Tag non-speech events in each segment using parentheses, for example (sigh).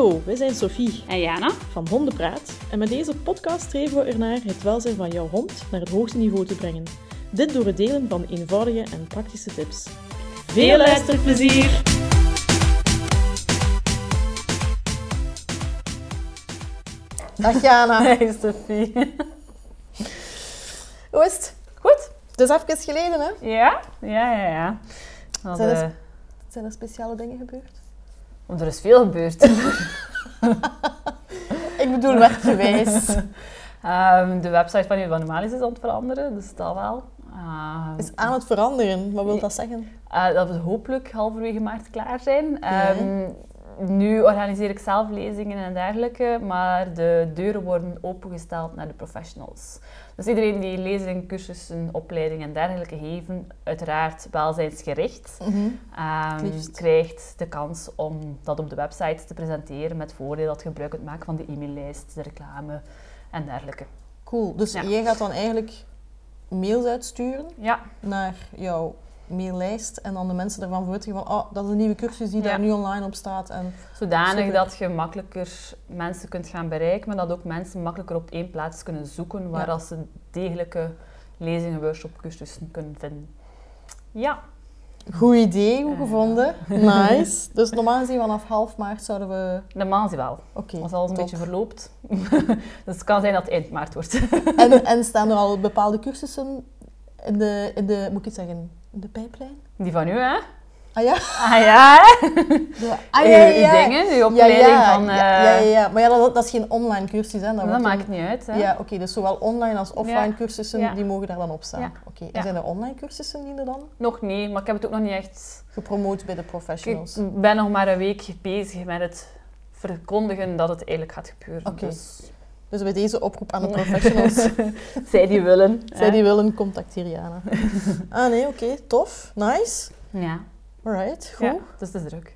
Hallo, wij zijn Sophie En Jana? van Hondenpraat en met deze podcast streven we ernaar het welzijn van jouw hond naar het hoogste niveau te brengen. Dit door het delen van eenvoudige en praktische tips. Veel luisterplezier! Dag Jana, (laughs) Hey Sophie. (laughs) hoe is het? Goed? Het is even geleden, hè? Ja? Ja, ja, ja. Zijn er- Zijn er speciale dingen gebeurd? Want er is veel gebeurd. (laughs) Ik bedoel werkgewijs. Ehm, de website van Van Normalis is aan het veranderen, dus dat wel. Ehm, is aan het veranderen. Wat wil dat zeggen? eh, dat we hopelijk halverwege maart klaar zijn. Ja. Nu organiseer ik zelf lezingen en dergelijke, maar de deuren worden opengesteld naar de professionals. Dus iedereen die lezingen, cursussen, opleidingen en dergelijke geven, uiteraard welzijnsgericht, Liefst. krijgt de kans om dat op de website te presenteren met voordeel dat gebruik kunt maken van de e-maillijst, de reclame en dergelijke. Cool. Dus Ja. jij gaat dan eigenlijk mails uitsturen Ja, naar jouw maillijst en dan de mensen ervan verwittigen van oh, dat is een nieuwe cursus die Ja. daar nu online op staat. En zodanig dat je makkelijker mensen kunt gaan bereiken, maar dat ook mensen makkelijker op één plaats kunnen zoeken waar Ja. als ze degelijke lezingen, workshop, cursussen kunnen vinden. Ja, goed idee, goed Eh. gevonden. (laughs) (laughs) Nice. Dus normaal gezien vanaf half maart zouden we... de maand wel. Oké, Als alles een top. beetje verloopt. (laughs) dus het kan zijn dat het eind maart wordt. En, en staan er al bepaalde cursussen in de, in de, moet ik het zeggen, de pijplijn? Die van u, hè? Ah ja? Ah ja, hè? De, (laughs) uw dingen, uw opleiding ja, van... ja, eh, ja, ja, ja. Maar ja, dat, dat is geen online cursus, hè. Dat, maakt niet uit, hè? Ja, oké. dus zowel online als offline cursussen, die mogen daar dan op staan. Oké. En zijn er online cursussen die er dan Nog niet, maar ik heb het ook nog niet echt... gepromoot bij de Ik professionals? ben nog maar een week bezig met het verkondigen dat het eigenlijk gaat gebeuren. Oké. Dus Dus bij deze oproep aan de professionals, (laughs) zij die willen. (laughs) zij hè. die willen, contacteer Jana. (laughs) ah nee, oké, tof, nice. Ja, Alright, goed. ja, dus het is druk.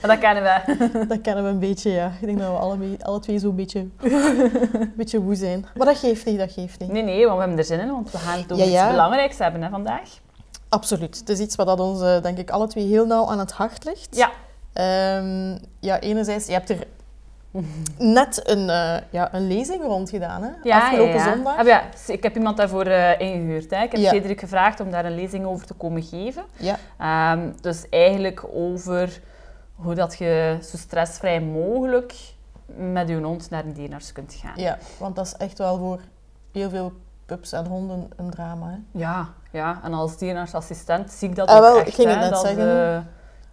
maar dat kennen we. Dat kennen we een beetje, ja. Ik denk dat we alle, alle twee zo'n beetje, beetje woe zijn. Maar dat geeft niet, dat geeft niet. Nee, nee, want we hebben er zin in, want we gaan het over Ja, ja. iets belangrijks hebben hè, vandaag. Absoluut. Het is iets wat dat ons, eh, denk ik, alle twee heel nauw aan het hart ligt. Ja. Ehm, ja, enerzijds, je hebt er net een, eh, ja, een lezing rond gedaan, hè? Afgelopen zondag. Ah, ja, ik heb iemand daarvoor eh, ingehuurd. Hè. Ik heb Ja. Cedric gevraagd om daar een lezing over te komen geven. Ja. Ehm, dus eigenlijk over hoe dat je zo stressvrij mogelijk met je hond naar een dierenarts kunt gaan. ja, want dat is echt wel voor heel veel pups en honden een drama. Hè? Ja, ja. en als dierenartsassistent zie ik dat Ah, ook wel, echt. ik ging het hè, net dat, zeggen. eh,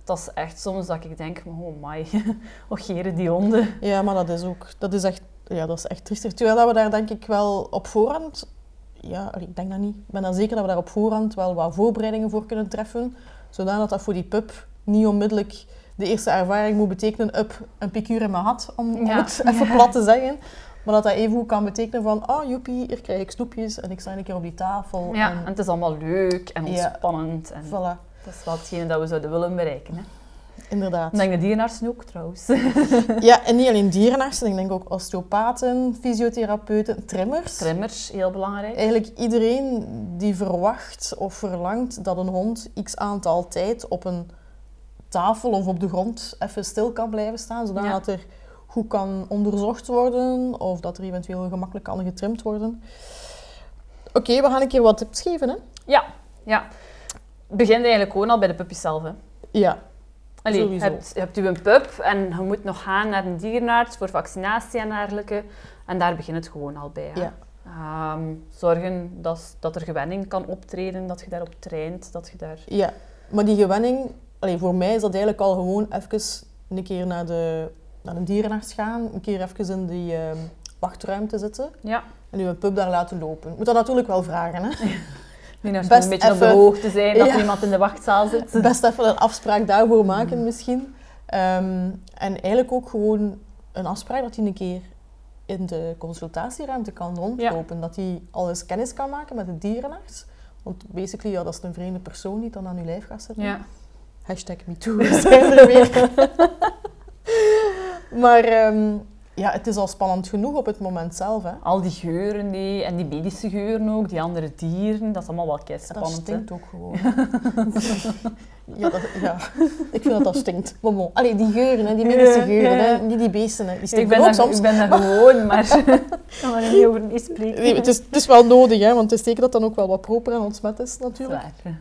dat is echt soms dat ik denk, oh my, (laughs) och geren die honden. Ja, maar dat is ook, dat is echt, ja, dat is echt triestig. Terwijl dat we daar denk ik wel op voorhand, ja, ik denk dat niet, ik ben dan zeker dat we daar op voorhand wel wat voorbereidingen voor kunnen treffen, zodat dat voor die pup niet onmiddellijk de eerste ervaring moet betekenen, up, een piqûre in mijn had, om, om Ja. het (laughs) even plat te zeggen. Maar dat dat even goed kan betekenen van, ah, joepie, hier krijg ik snoepjes en ik sta een keer op die tafel. Ja, en en het is allemaal leuk en Ja. ontspannend. En voilà, Dat is wel hetgene dat we zouden willen bereiken. Hè. inderdaad. Ik denk de dierenartsen ook trouwens. (laughs) Ja, en niet alleen dierenartsen, ik denk ook osteopaten, fysiotherapeuten, trimmers. Trimmers, heel belangrijk. Eigenlijk iedereen die verwacht of verlangt dat een hond x aantal tijd op een tafel of op de grond even stil kan blijven staan, zodat Ja. er goed kan onderzocht worden of dat er eventueel gemakkelijk kan getrimd worden. Oké, we gaan een keer wat tips geven, hè? Ja, ja. Het begint eigenlijk gewoon al bij de puppy zelf. Hè. Ja. Allee, Sowieso. hebt, je hebt u een pup en je moet nog gaan naar een dierenarts voor vaccinatie en dergelijke. En daar begint het gewoon al bij. Hè. Ja. Ehm, zorgen dat, dat er gewenning kan optreden, dat je daarop traint, dat je daar... Ja, maar die gewenning, allee, voor mij is dat eigenlijk al gewoon even een keer naar de, naar de dierenarts gaan, een keer even in die ehm, wachtruimte zitten Ja, en uw pup daar laten lopen. Moet dat natuurlijk wel vragen, hè? (laughs) dierenarts Best moet een beetje op de even- hoogte zijn dat Ja. iemand in de wachtzaal zit. (laughs) Best even een afspraak daarvoor maken misschien. Ehm, en eigenlijk ook gewoon een afspraak dat hij een keer in de consultatieruimte kan rondlopen. Dat hij al eens kennis kan maken met de dierenarts. Want basically, ja, dat is een vreemde persoon die dan aan uw lijf gaat zitten. Ja. Hashtag MeToo, (laughs) zijn er weer. (laughs) maar ehm, ja, het is al spannend genoeg op het moment zelf. Hè. Al die geuren die, en die medische geuren ook, die andere dieren, dat is allemaal wel kei Dat spannend. hè. stinkt ook gewoon. (laughs) ja, dat, ja, ik vind dat dat stinkt. Maar bon. Allee, die geuren, hè, die medische geuren, ja, ja. hè, niet die beesten. Hè. Die Ik stinken ben, ook daar, soms. ik ben daar gewoon, maar (laughs) ik kan er niet over niet spreken. Nee, het, is, het is wel nodig, hè, want het is zeker dat dan ook wel wat proper en ontsmet is natuurlijk. Zwaar.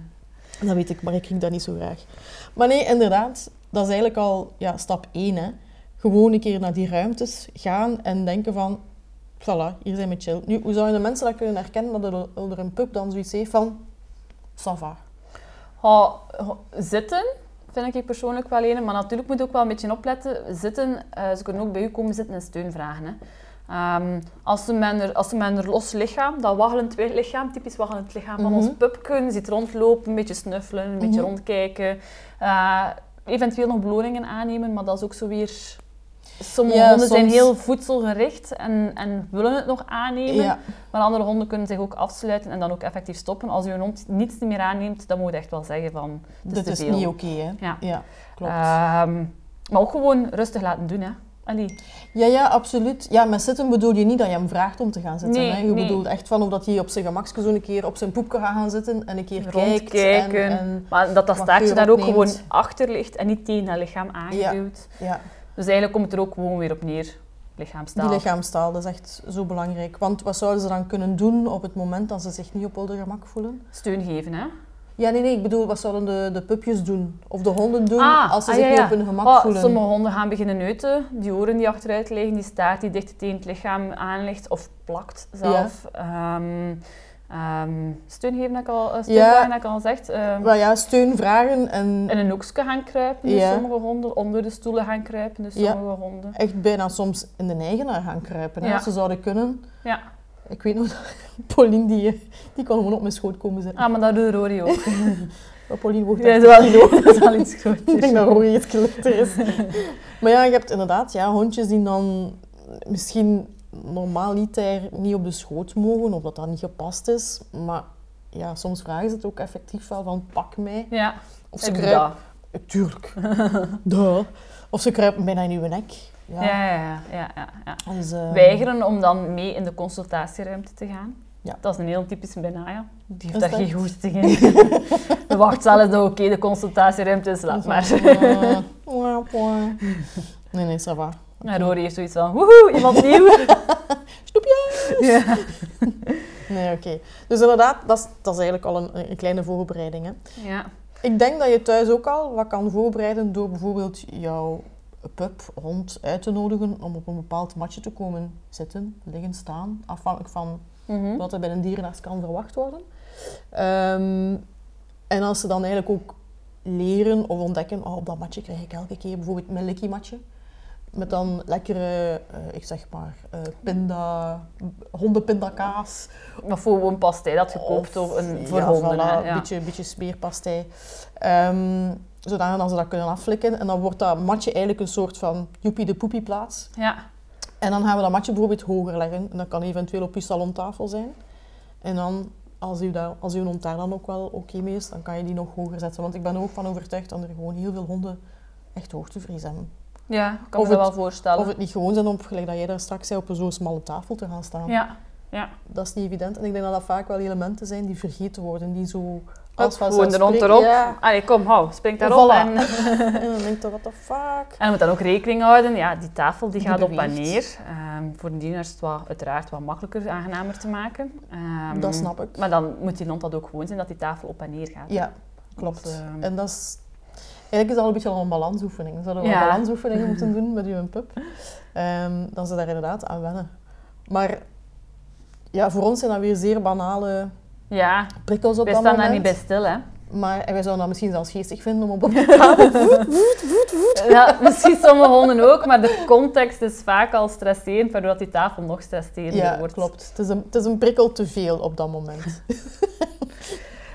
Dat weet ik, maar ik krieg dat niet zo graag. Maar nee, inderdaad, dat is eigenlijk al ja, stap 1. Hè. Gewoon een keer naar die ruimtes gaan en denken van... Voilà, hier zijn we chill. Nu, hoe zouden de mensen dat kunnen herkennen dat er, er een pub dan zoiets heeft van... Ça va. Zitten vind ik persoonlijk wel een, maar natuurlijk moet je ook wel een beetje opletten. Zitten, eh, ze kunnen ook bij u komen zitten en steun vragen. Hè. Ehm, als, ze met een, als ze een los lichaam, dat waggelend lichaam, typisch waggelend lichaam van ons pupken, ziet rondlopen, een beetje snuffelen, een beetje Mhm. rondkijken. Eh, eventueel nog beloningen aannemen, maar dat is ook zo weer... Sommige Ja, honden zijn heel voedselgericht en, en willen het nog aannemen. Ja, Maar andere honden kunnen zich ook afsluiten en dan ook effectief stoppen. Als je hond niets meer aanneemt, dan moet je echt wel zeggen van... Het is dit is niet oké, hè. Ja. ja klopt. Ehm, maar ook gewoon rustig laten doen, hè. Allee. Ja, ja, absoluut. Ja, met zitten bedoel je niet dat je hem vraagt om te gaan zitten. Nee, hè. Je nee. bedoelt echt van of dat hij op zijn gemakje zo een keer op zijn poepje gaat gaan zitten en een keer kijkt. En, en, Maar dat dat staartje daar ook gewoon achter ligt en niet tegen dat lichaam aangeduwd. ja, Dus eigenlijk komt het er ook gewoon weer op neer. Lichaamstaal. die lichaamstaal, dat is echt zo belangrijk. Want wat zouden ze dan kunnen doen op het moment dat ze zich niet op hun gemak voelen? Steun geven, hè. Ja, nee, nee, ik bedoel, wat zouden de, de pupjes doen? Of de honden doen Ah, als ze ah, zich ja, niet op hun gemak Oh, voelen? sommige honden gaan beginnen neuten. Die oren die achteruit liggen, die staart die dicht tegen het lichaam aan ligt of plakt zelf. Ehm, ehm, steun geven, heb ik al, steun Ja. vragen, heb ik al gezegd. Ehm, Wel ja, steun vragen en in een hoekje gaan kruipen, dus Ja. sommige honden. Onder de stoelen gaan kruipen, dus Ja. sommige honden. echt bijna soms in de eigenaar gaan kruipen. Hè, als ze zouden kunnen. Ja. Ik weet nog, (laughs) Pauline die, die kon gewoon op mijn schoot komen zitten. Ah, maar dat doet Rory ook. (laughs) Maar Pauline Ja, echt dat, kilo. (laughs) dat is wel iets groter. Ik denk dat Rory iets kleiner is. maar ja, je hebt inderdaad ja, hondjes die dan misschien normaal niet, op de schoot mogen, of dat dat niet gepast is. Maar ja, soms vragen ze het ook effectief wel van pak mij. Ja, Of ze kruipen... Tuurlijk. (laughs) Duh. Of ze kruipen bijna in uw nek. Ja. Ja, ja, ja. ja, ja. Dus, eh, Weigeren om dan mee in de consultatieruimte te gaan. Ja. Dat is een heel typische Benaya. Die heeft daar geen goesting in. De (laughs) (laughs) wacht zelfs dat oké, de consultatieruimte is, laat maar. Nee, nee, ça va. En Rory heeft zoiets van, woehoe, iemand nieuw. (laughs) Snoepjes! Ja. (laughs) Nee, oké. Dus inderdaad, dat is, dat is eigenlijk al een, een kleine voorbereiding. Hè. ja. Ik denk dat je thuis ook al wat kan voorbereiden door bijvoorbeeld jouw pup, hond uit te nodigen om op een bepaald matje te komen zitten, liggen, staan, afhankelijk van Mhm. wat er bij een dierenarts kan verwacht worden. Ehm, en als ze dan eigenlijk ook leren of ontdekken, oh, op dat matje krijg ik elke keer bijvoorbeeld mijn likkie matje. Met dan lekkere, eh, ik zeg maar, eh pinda, hondenpindakaas. Maar voor gewoon pastei dat gekoopt of een, voor ja, honden. voilà, een ja. beetje, een beetje smeerpastei. Ehm zodat ze dat kunnen afflikken. En dan wordt dat matje eigenlijk een soort van joepie de poepie plaats. ja. En dan gaan we dat matje bijvoorbeeld hoger leggen. En dat kan eventueel op je salontafel zijn. En dan, als, u daar, als uw hond daar dan ook wel oké mee is, dan kan je die nog hoger zetten. Want ik ben er ook van overtuigd dat er gewoon heel veel honden echt hoogtevrees hebben. Ja, ik kan Of me dat het- wel voorstellen. Of het niet gewoon zijn om, gelijk dat jij daar straks zei, op zo'n smalle tafel te gaan staan. Ja, ja. Dat is niet evident. En ik denk dat dat vaak wel elementen zijn die vergeten worden. Die zo... Hup, vanzelf gewoon rond erop. Ja. Allee, kom, hou, spring daarop. Voilà. En, (laughs) En dan denk je, what the fuck? en je moet dan ook rekening houden. Ja, die tafel die Die gaat op en neer. Ehm, voor de dienaar is het wat, uiteraard wat makkelijker, aangenamer te maken. Ehm, Dat snap ik. Maar dan moet die hond dat ook gewoon zijn, dat die tafel op en neer gaat. Ja, klopt. Dus, ehm, En dat is... Eigenlijk is dat al een beetje al een balansoefening. We zouden wel Ja. balansoefeningen moeten (laughs) doen met uw pup. Ehm, dan ze daar inderdaad aan wennen. Maar ja, voor ons zijn dat weer zeer banale ja, prikkels op wij dat staan moment. daar niet bij stil, hè. Maar en wij zouden dat misschien zelfs geestig vinden om op (laughs) de tafel... (laughs) Ja, misschien sommige honden ook, maar de context is vaak al stresserend, waardoor dat die tafel nog stresserender Ja, wordt. klopt. Het is, een, het is een prikkel te veel op dat moment.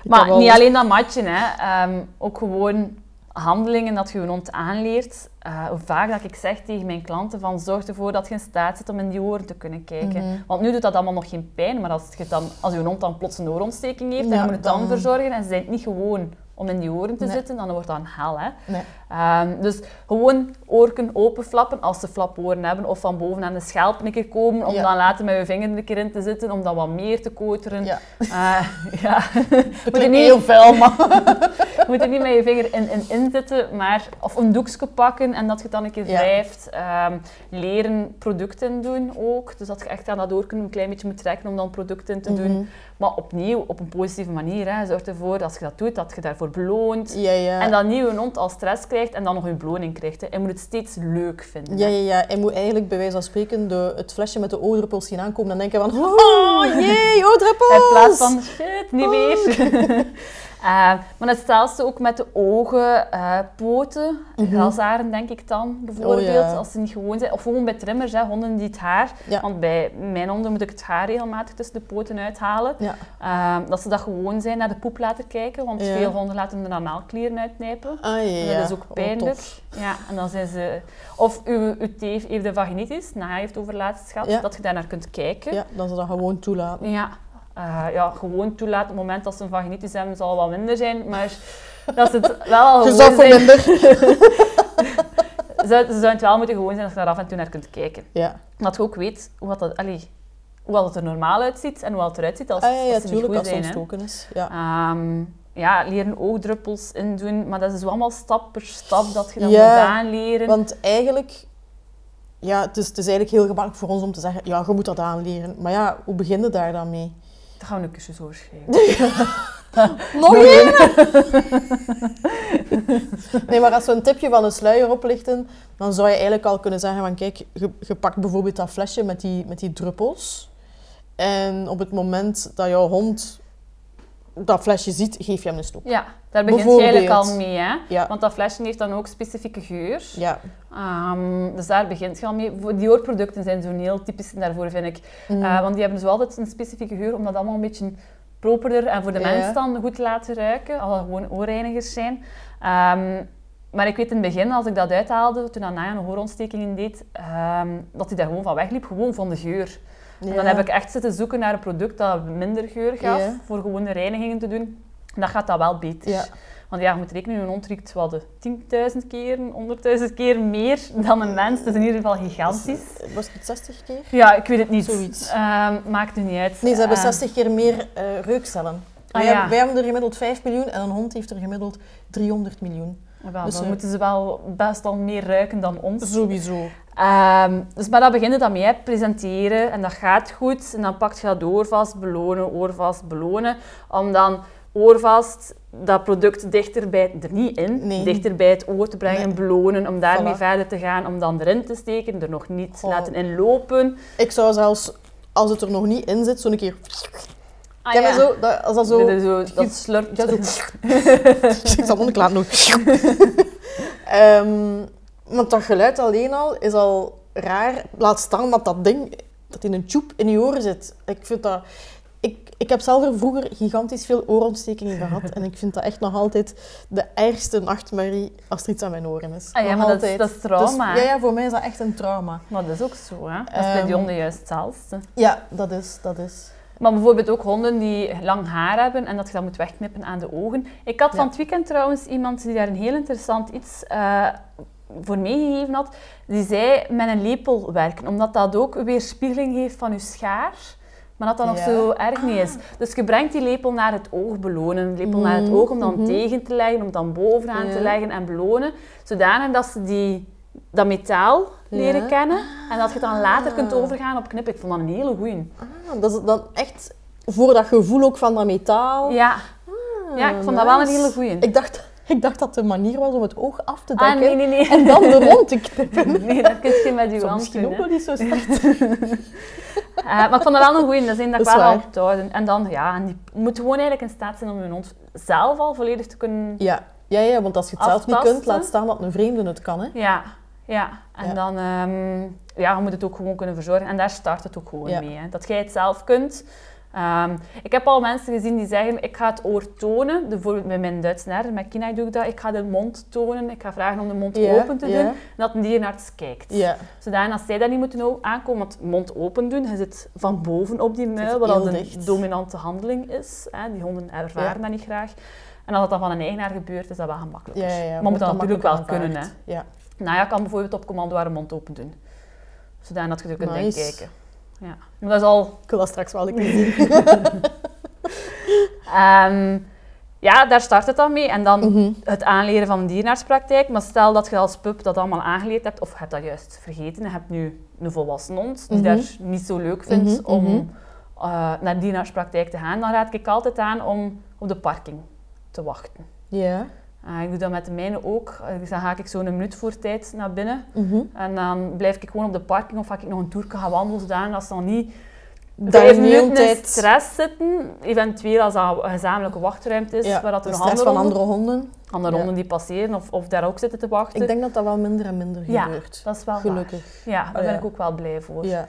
Maar wel- niet alleen dat matje, hè. Ehm, ook gewoon handelingen dat je je hond aanleert. Eh, hoe vaak dat ik zeg tegen mijn klanten van zorg ervoor dat je in staat zit om in die oren te kunnen kijken. Mhm. Want nu doet dat allemaal nog geen pijn, maar als je, dan, als je hond dan plots een oorontsteking heeft en Ja, je moet het dan dan- verzorgen en ze zijn het niet gewoon om in die oren te Nee. zitten, dan wordt dat een hel. Hè? Nee. Ehm, dus gewoon oorken openflappen als ze flaporen hebben of van boven aan de schelp een keer komen, om Ja. dan later met je vinger een keer in te zitten, om dan wat meer te koteren. Ja. Eh, (laughs) ja. Het Moet je niet- heel maar... (laughs) je moet er niet met je vinger in, in, in zitten, maar, of een doekje pakken en dat je het dan een keer Ja. wrijft. Ehm, leren producten doen ook. Dus dat je echt aan dat oorken een klein beetje moet trekken om dan producten te doen. Mhm. Maar opnieuw, op een positieve manier. Hè. Zorg ervoor, als je dat doet, dat je daarvoor beloont. Ja, ja. En dat nieuwe hond al stress krijgt en dan nog een beloning krijgt. Hè. Je moet het steeds leuk vinden. Ja, ja, ja. Hij moet eigenlijk bij wijze van spreken de, het flesje met de oordruppels zien aankomen en denken van... Oh, jee, oordruppels! (laughs) In plaats van, shit, niet meer. (laughs) (laughs) Eh, maar hetzelfde ook met de ogen, eh, poten, Mhm. grasharen denk ik dan bijvoorbeeld, Oh, ja. als ze niet gewoon zijn. Of gewoon bij trimmers, hè, honden die het haar. Ja. Want bij mijn honden moet ik het haar regelmatig tussen de poten uithalen. Ja. Eh, dat ze dat gewoon zijn, naar de poep laten kijken. Want veel honden laten dan melkklieren uitnijpen. Ah, En dat is ook Oh, pijnlijk. ja, en dan zijn ze... Of uw, uw teef heeft de vaginitis, na hij heeft overlaatst gehad, dat je daar naar kunt kijken. Ja, dan ze dat gewoon toelaten. Ja, eh, ja, gewoon toelaten. Op het moment dat ze een vaginitis hebben, zal het wat minder zijn. Maar dat ze het wel al gewoon voor zijn. (laughs) minder. Ze, ze zouden het wel moeten gewoon zijn dat je daar af en toe naar kunt kijken. Ja. Dat je ook weet hoe, dat, allee, hoe dat het er normaal uitziet en hoe het eruit ziet als, Ah, ja, ja, als ze niet goed als het zijn. ontstoken is. Ja. Ehm, ja, leren oogdruppels indoen, maar dat is zo allemaal stap per stap dat je dat Ja, moet aanleren. Want eigenlijk... Ja, het is, het is eigenlijk heel gemakkelijk voor ons om te zeggen, ja, je moet dat aanleren. Maar ja, hoe begin je daar dan mee? Daar gaan we een cursus over schrijven. Nog één? (laughs) nee, maar als we een tipje van een sluier oplichten, dan zou je eigenlijk al kunnen zeggen van kijk, je, je pakt bijvoorbeeld dat flesje met die, met die druppels. En op het moment dat jouw hond dat flesje ziet, geef je hem een stok. Ja, daar begint je eigenlijk al mee. Hè? Ja. Want dat flesje heeft dan ook specifieke geur. Ja. Ehm, dus daar begint je al mee. Die oorproducten zijn zo'n heel typisch daarvoor, vind ik. Mm. Eh, want die hebben zo altijd een specifieke geur, om dat allemaal een beetje properder en voor de Ja. mens dan goed te laten ruiken, al gewoon oorreinigers zijn. Ehm, maar ik weet in het begin, als ik dat uithaalde, toen Anaya een hoorontstekingen deed, ehm, dat hij daar gewoon van wegliep, gewoon van de geur. En dan heb ik echt zitten zoeken naar een product dat minder geur gaf, voor gewoon de reinigingen te doen. En dat gaat dat wel beter. Want ja, je moet rekenen, een hond riekt wel de 10.000 keer, 100.000 keer meer dan een mens. Het is in ieder geval gigantisch. Was het 60 keer? Ja, ik weet het niet. Zoiets. Ehm, maakt nu niet uit. Nee, ze hebben Eh, 60 keer meer eh, reukcellen. Ah, wij, ja. hebben, wij hebben er gemiddeld 5 miljoen en een hond heeft er gemiddeld 300 miljoen. Wel, dus dan we- moeten ze wel best al meer ruiken dan ons. Sowieso. Ehm, dus, maar dat begint het dan mee, presenteren. En dat gaat goed. En dan pak je dat oorvast, belonen, oorvast, belonen. Om dan oorvast dat product dichter bij, er niet in, Nee. dichter bij het oor te brengen, Nee. belonen. Om daarmee Voilà. verder te gaan, om dan erin te steken, er nog niet Goh. laten inlopen. Ik zou zelfs, als het er nog niet in zit, zo'n keer... Ah, Ken ja. zo? Dat, als dat zo... Zo, dat slurpt. Ja, zo. (laughs) ik zal het klaar (laughs) nog. Want dat geluid alleen al is al raar. Laat staan dat dat ding dat in een tube in je oren zit. Ik vind dat... Ik, ik heb zelf er vroeger gigantisch veel oorontstekingen gehad. En ik vind dat echt nog altijd de ergste nachtmerrie als er iets aan mijn oren is. Ah ja, Nog maar dat, is- dat is trauma. Dus, ja, ja, voor mij is dat echt een trauma. Maar dat is ook zo, hè. Dat is bij die Ehm, honden juist hetzelfde. Ja, dat is... Dat is. Maar bijvoorbeeld ook honden die lang haar hebben en dat je dat moet wegknippen aan de ogen. Ik had Ja. van het weekend trouwens iemand die daar een heel interessant iets eh, voor meegegeven had. Die zei met een lepel werken, omdat dat ook een weerspiegeling heeft van je schaar. Maar dat dat nog zo erg niet is. Dus je brengt die lepel naar het oog belonen. Een lepel naar het Mhm, oog om dan mhm. tegen te leggen, om dan bovenaan te leggen en belonen. Zodanig dat ze die, dat metaal leren Ja. kennen. En dat je dan later kunt Ah. overgaan op knippen. Ik vond dat een hele goeie. Ah, dat is dan echt voor dat gevoel ook van dat metaal. Ja, Ah, ja ik vond dat wel een hele goeie. Ik dacht, ik dacht dat de manier was om het oog af te Ah, dekken nee, nee, nee. en dan er rond (laughs) te knippen. Nee, dat kun je met je hand misschien doen. ook wel niet zo slecht. (laughs) Eh, maar ik vond dat wel een goeie, dat is dat ik wel te houden. En dan, ja, en die moet gewoon eigenlijk in staat zijn om je hond zelf al volledig te kunnen... Ja. Ja, ja, want als je het zelf niet kunt, laat staan dat een vreemde het kan. Hè. Ja, ja. En Ja. dan, ehm, ja, je moet het ook gewoon kunnen verzorgen. En daar start het ook gewoon Ja. mee. Hè. Dat jij het zelf kunt. Ehm, ik heb al mensen gezien die zeggen, ik ga het oor tonen. Bijvoorbeeld met mijn Duitse herder, met Kina doe ik dat. Ik ga de mond tonen. Ik ga vragen om de mond open te doen. En dat een dierenarts kijkt. Ja. Zodanig als zij dat niet moeten aankomen, want mond open doen, je zit van boven op die muil, wat dat een dicht. dominante handeling is. Hè. Die honden ervaren dat niet graag. En als dat dan van een eigenaar gebeurt, is dat wel gemakkelijker. Ja, ja, ja. maar moet dat natuurlijk wel kunnen. Hè. Ja. Nou ja, kan bijvoorbeeld op commando haar mond open doen. Zodat je er kunt Nice. kijken. Ja. Maar dat is al... Ik wil dat straks wel een keer (laughs) zien. ehm, ja, daar start het dan mee. En dan Mhm. het aanleren van een dierenartspraktijk. Maar stel dat je als pup dat allemaal aangeleerd hebt, of je hebt dat juist vergeten, en je hebt nu een volwassen hond die Mhm. daar niet zo leuk vindt Mhm, om eh, naar de dierenartspraktijk te gaan, dan raad ik altijd aan om op de parking te wachten. Ja. Eh, ik doe dat met de mijne ook. Eh, Dus dan ga ik zo'n minuut voor tijd naar binnen. Mhm. En dan blijf ik gewoon op de parking of ga ik nog een tour gaan wandelen, zodanig dat ze dan niet vijf minuten in stress zitten. Eventueel als dat een gezamenlijke wachtruimte is, Ja, waar dat er nog andere, van honden, andere honden. andere Ja. honden die passeren of, of daar ook zitten te wachten. Ik denk dat dat wel minder en minder Ja, gebeurt. dat is wel Gelukkig. waar. Ja, daar Oh, ben ja. ik ook wel blij voor. Ja.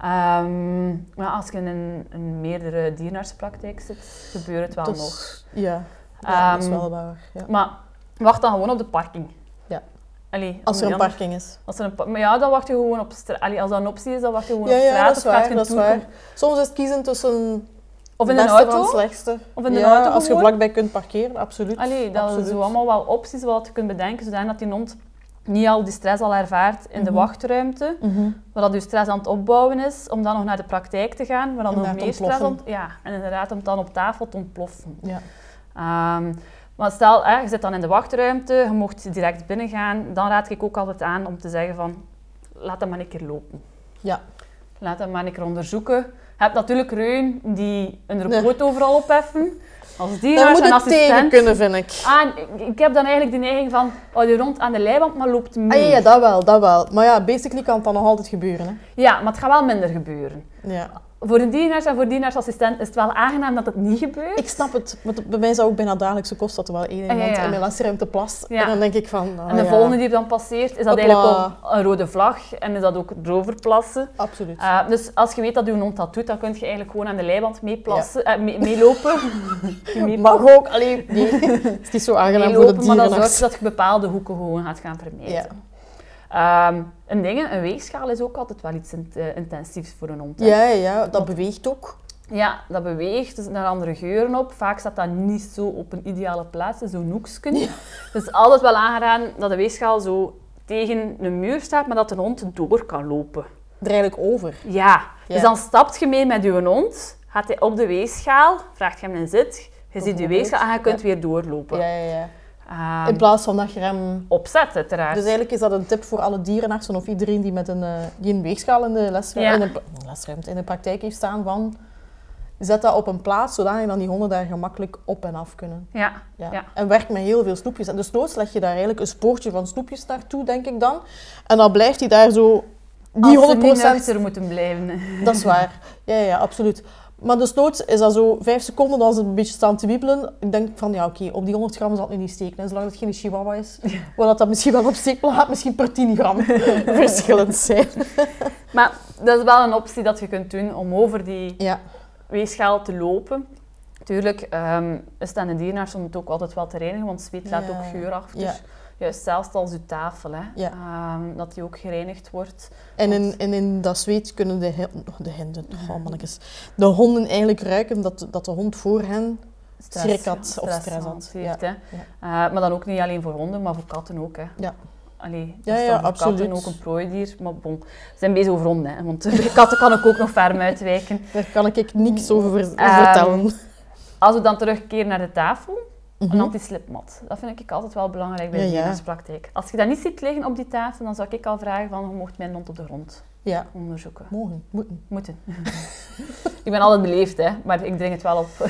Ehm, maar als je in een, een meerdere dierenartspraktijk zit, gebeurt het wel Dat nog. is- Ja. Ja, dat is Ehm, wel waar. Ja. Maar wacht dan gewoon op de parking. Ja. Allee, Als er een parking is. Als er een maar ja, dan wacht je gewoon op straat. Als dat een optie is, dan wacht je gewoon Ja, op ja, straat. dat is of gaat waar. je Dat is een tour waar. Soms is het kiezen tussen Of in van auto. het slechtste. Of in ja, auto als je vlakbij kunt parkeren, absoluut. Allee, dat Absoluut. zijn zo allemaal wel opties wat je kunt bedenken, zodat die hond niet al die stress al ervaart in de Mhm. wachtruimte, waar dat je stress aan het opbouwen is, om dan nog naar de praktijk te gaan, waar dan nog meer stress aan... Ja, en inderdaad om dan op tafel te ontploffen. Ja. Ehm, maar stel, hè, je zit dan in de wachtruimte, je mocht direct binnengaan, dan raad ik ook altijd aan om te zeggen van, laat dat maar een keer lopen. Ja. Laat dat maar een keer onderzoeken. Je hebt natuurlijk reun die een Nee. report overal opheffen. Als Daar dierenarts moet het tegen kunnen, vind ik. Ah, ik, heb dan eigenlijk de neiging van, hou je rond aan de leiband, maar loopt mee. Ah, ja, ja, dat wel, dat wel. Maar ja, basically kan het dan nog altijd gebeuren. Hè. Ja, maar het gaat wel minder gebeuren. Ja. Voor een dierenarts en voor een dierenartsassistent is het wel aangenaam dat het niet gebeurt. Ik snap het, want bij mij dat ook bijna dagelijkse kost dat er wel één Ah, ja, iemand ja. in mijn lesruimte plast. Ja. En dan denk ik van, ah, en de ja, volgende die dan passeert, is dat eigenlijk een rode vlag en is dat ook eroverplassen. Absoluut. Uh, dus als je weet dat je hond dat doet, dan kun je eigenlijk gewoon aan de leiband meeplassen, eh, mee- meelopen. (laughs) Mee- Mag ook, alleen nee, (laughs) het is niet zo aangenaam voor de meelopen, maar dat zorgt dierenarts. dat je bepaalde hoeken gewoon gaat gaan vermijden. Ja. Ehm, een ding, een weegschaal is ook altijd wel iets eh, intensiefs voor een hond. hè. Ja, ja, ja, dat beweegt ook. Ja, dat beweegt, er zitten andere geuren op. Vaak staat dat niet zo op een ideale plaats, zo'n hoeksken. Dus altijd wel aangeraden dat de weegschaal zo tegen een muur staat, maar dat de hond door kan lopen. Er eigenlijk over. Ja, Ja. dus dan stapt je mee met je hond, gaat hij op de weegschaal, vraagt je hem een zit, je ziet je Bijvoorbeeld, weegschaal en je kunt ja. weer doorlopen. Ja, ja, ja. Ehm, In plaats van dat je hem... opzet, uiteraard. Dus eigenlijk is dat een tip voor alle dierenartsen of iedereen die, met een, eh, die een weegschaal in de, Ja. in, de, lesruimte, in de praktijk heeft staan van... Zet dat op een plaats, zodat dan die honden daar gemakkelijk op en af kunnen. Ja, Ja. Ja. En werkt met heel veel snoepjes. En dus noods leg je daar eigenlijk een spoortje van snoepjes naartoe, denk ik dan. En dan blijft hij daar zo... Die als ze niet 100%... nuchter moeten blijven. Dat is waar. Ja, ja, ja, absoluut. Maar dus noods is dat zo vijf seconden als ze een beetje staan te wiebelen. Ik denk van, ja oké, op die 100 gram zal het nu niet steken. En zolang het geen chihuahua is, waar dat, dat misschien wel op steek laat, misschien per 10 gram (laughs) verschillend zijn. Maar dat is wel een optie dat je kunt doen om over die Ja, weegschaal te lopen. Tuurlijk ehm, is het aan de dierenarts om het ook altijd wel te reinigen, want zweet laat Ja. ook geur achter. Ja. Juist zelfs als je tafel, hè, Ja. ehm, dat die ook gereinigd wordt. en in, en in dat zweet kunnen de, de hinden, oh mannetjes, de honden eigenlijk ruiken dat, dat de hond voor hen schrik had of stress had. heeft, Ja. hè. Eh, maar dan ook niet alleen voor honden, maar voor katten ook. Hè. Ja. Allee, Ja, is ja, absoluut. katten ook een prooidier. Maar bon, we zijn bezig over honden, hè, want (laughs) katten kan ik ook nog ferm uitwijken. Daar kan ik niks over ver- Ehm, vertellen. Als we dan terugkeren naar de tafel, een Mhm. anti-slipmat. Dat vind ik altijd wel belangrijk bij Ja, de ja. Als je dat niet ziet liggen op die tafel, dan zou ik al vragen van, je mocht mijn hond op de grond Ja, onderzoeken. mogen, moeten. Moeten. (laughs) ik ben altijd beleefd, hè, maar ik dring het wel op. (laughs)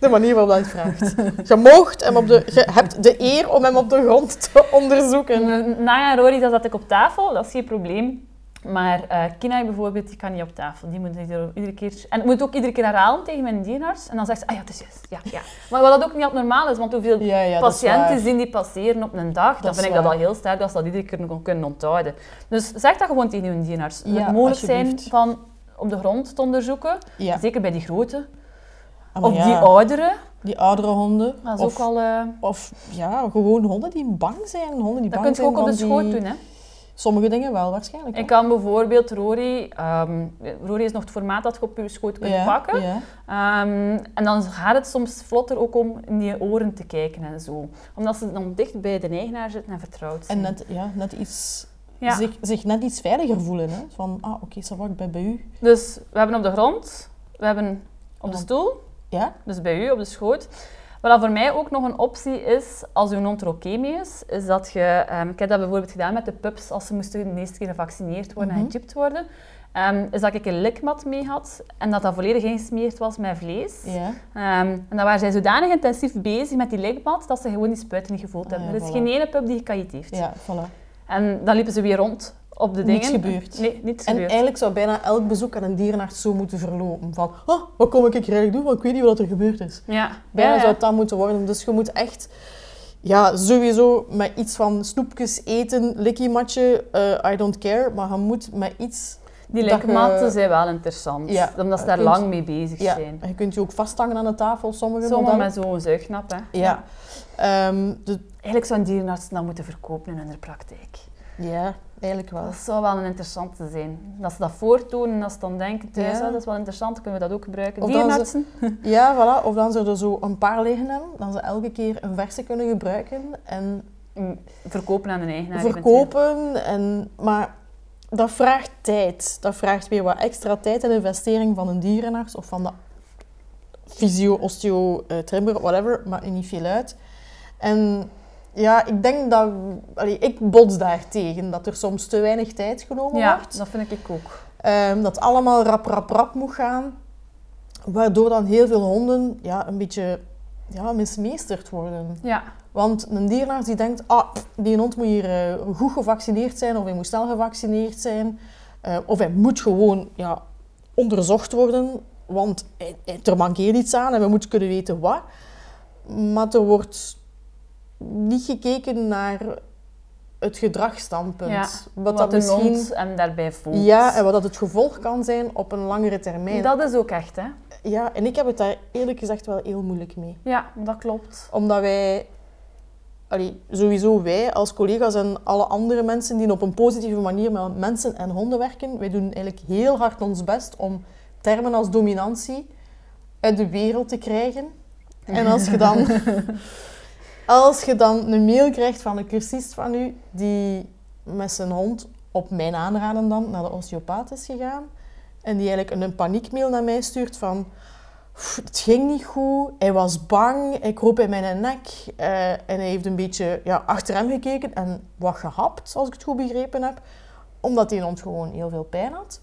De manier waarop dat je het vraagt. Je mocht hem op de... Je hebt de eer om hem op de grond te onderzoeken. Naya en Rory, dat zat ik op tafel, dat is geen probleem. Maar eh Kina bijvoorbeeld, die kan niet op tafel. Die moet iedere, keer... En ik moet ook iedere keer herhalen tegen mijn dierenarts. En dan zegt ze, ah ja, het is juist. Ja, ja. Maar wat dat ook niet altijd normaal is, want hoeveel Ja, ja, dat is patiënten zien die passeren op een dag, dan is vind ik dat al heel sterk dat ze dat iedere keer nog kunnen onthouden. Dus zeg dat gewoon tegen je dierenarts. Ja, het mogelijk zijn van op de grond te onderzoeken, zeker bij die grote. Ah, of die oudere, die oudere honden. dat is of, ook al... eh, of ja, gewoon honden die bang zijn. Honden die dat bang kun je ook op de schoot die doen, hè. Sommige dingen wel, waarschijnlijk. Ik kan bijvoorbeeld Rory... ehm, Rory is nog het formaat dat je op je schoot kunt pakken. Ehm, en dan gaat het soms vlotter ook om in die oren te kijken en zo. Omdat ze dan dicht bij de eigenaar zitten en vertrouwd zijn. En net, ja, net iets, Ja. zich, zich net iets veiliger voelen. Hè? Van, ah, oké, ça va, ik ben bij u. Dus we hebben op de grond, we hebben op de stoel, Ja? dus bij u op de schoot. Wat dat voor mij ook nog een optie is, als uw er oké mee is, is dat je... ehm, ik heb dat bijvoorbeeld gedaan met de pups als ze moesten de eerste keer gevaccineerd worden Mhm. en gechipt worden. ehm, is dat ik een likmat mee had en dat dat volledig ingesmeerd was met vlees. Ehm, en dan waren zij zodanig intensief bezig met die likmat dat ze gewoon die spuiten niet gevoeld Ah, hebben. ja, er is voilà. geen ene pup die gekaït heeft. Ja, voilà. En dan liepen ze weer rond op de dingen. Niets gebeurd. Nee, niets En gebeurd. eigenlijk zou bijna elk bezoek aan een dierenarts zo moeten verlopen. Van, oh, wat kom ik hier eigenlijk doen? Want ik weet niet wat er gebeurd is. Ja, Bijna ja, ja. zou het dat moeten worden. Dus je moet echt... Ja, sowieso met iets van snoepjes eten, likkie-matje, eh, I don't care. Maar je moet met iets... Die je- likmatten zijn wel interessant, Ja, omdat ze daar kunt- lang mee bezig Ja, zijn. en je kunt je ook vasthangen aan de tafel, sommige Zomaar modellen. met zo'n zuignap, hè. Ja. Ehm, dus, Eigenlijk zou een dierenarts dat moeten verkopen in hun praktijk. ja, eigenlijk wel. Dat zou wel een interessante zijn. Dat ze dat voortdoen en dat ze dan denken thuis, Ja. "Ah, dat is wel interessant, kunnen we dat ook gebruiken. Of? (laughs) Ja, voilà. Of dan ze er zo een paar liggen hebben, dan ze elke keer een verse kunnen gebruiken en Mm, Verkopen aan een eigenaar. verkopen. En, maar dat vraagt tijd. Dat vraagt weer wat extra tijd en investering van een dierenarts of van de fysio, osteo, eh, trimmer, whatever. Maakt niet veel uit. En ja, ik denk dat... Allee, ik bots daar tegen, dat er soms te weinig tijd genomen Ja, wordt. dat vind ik ook. Ehm, dat allemaal rap, rap, rap moet gaan. Waardoor dan heel veel honden ja, een beetje ja, mismeesterd worden. Ja, Want een dierenarts die denkt, ah, die hond moet hier eh, goed gevaccineerd zijn of hij moet snel gevaccineerd zijn. Eh, of hij moet gewoon ja, onderzocht worden, want hij- hij- er mankeert iets aan en we moeten kunnen weten wat. Maar er wordt niet gekeken naar het gedragsstandpunt. Ja, wat, wat, dat de misschien... hond hem daarbij voelt. Ja, en wat dat het gevolg kan zijn op een langere termijn. Dat is ook echt, hè. Ja, en ik heb het daar eerlijk gezegd wel heel moeilijk mee. Ja, dat klopt. Omdat wij, allee, sowieso wij als collega's en alle andere mensen die op een positieve manier met mensen en honden werken, wij doen eigenlijk heel hard ons best om termen als dominantie uit de wereld te krijgen. En als je dan, (laughs) als je dan een mail krijgt van een cursist van u die met zijn hond op mijn aanraden dan naar de osteopaat is gegaan en die eigenlijk een, paniekmail naar mij stuurt van "Pff, het ging niet goed, hij was bang, hij kroop in mijn nek eh, en hij heeft een beetje ja, achter hem gekeken en wat gehapt, als ik het goed begrepen heb, omdat die hond gewoon heel veel pijn had.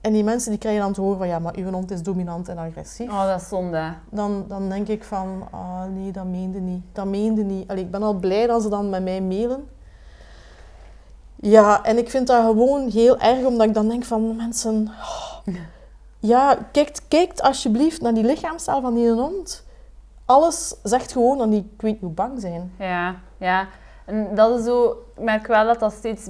En die mensen die krijgen dan te horen van ja, maar uw hond is dominant en agressief. Oh, dat is zonde. Dan, dan denk ik van, ah nee, dat meende niet. Dat meende niet. Allee, ik ben al blij dat ze dan met mij mailen. Ja, en ik vind dat gewoon heel erg, omdat ik dan denk van mensen... oh, ja, kijkt, kijkt alsjeblieft naar die lichaamstaal van die hond. Alles zegt gewoon dat die, ik weet niet hoe bang zijn. Ja, ja. En dat is zo... Ik merk wel dat dat steeds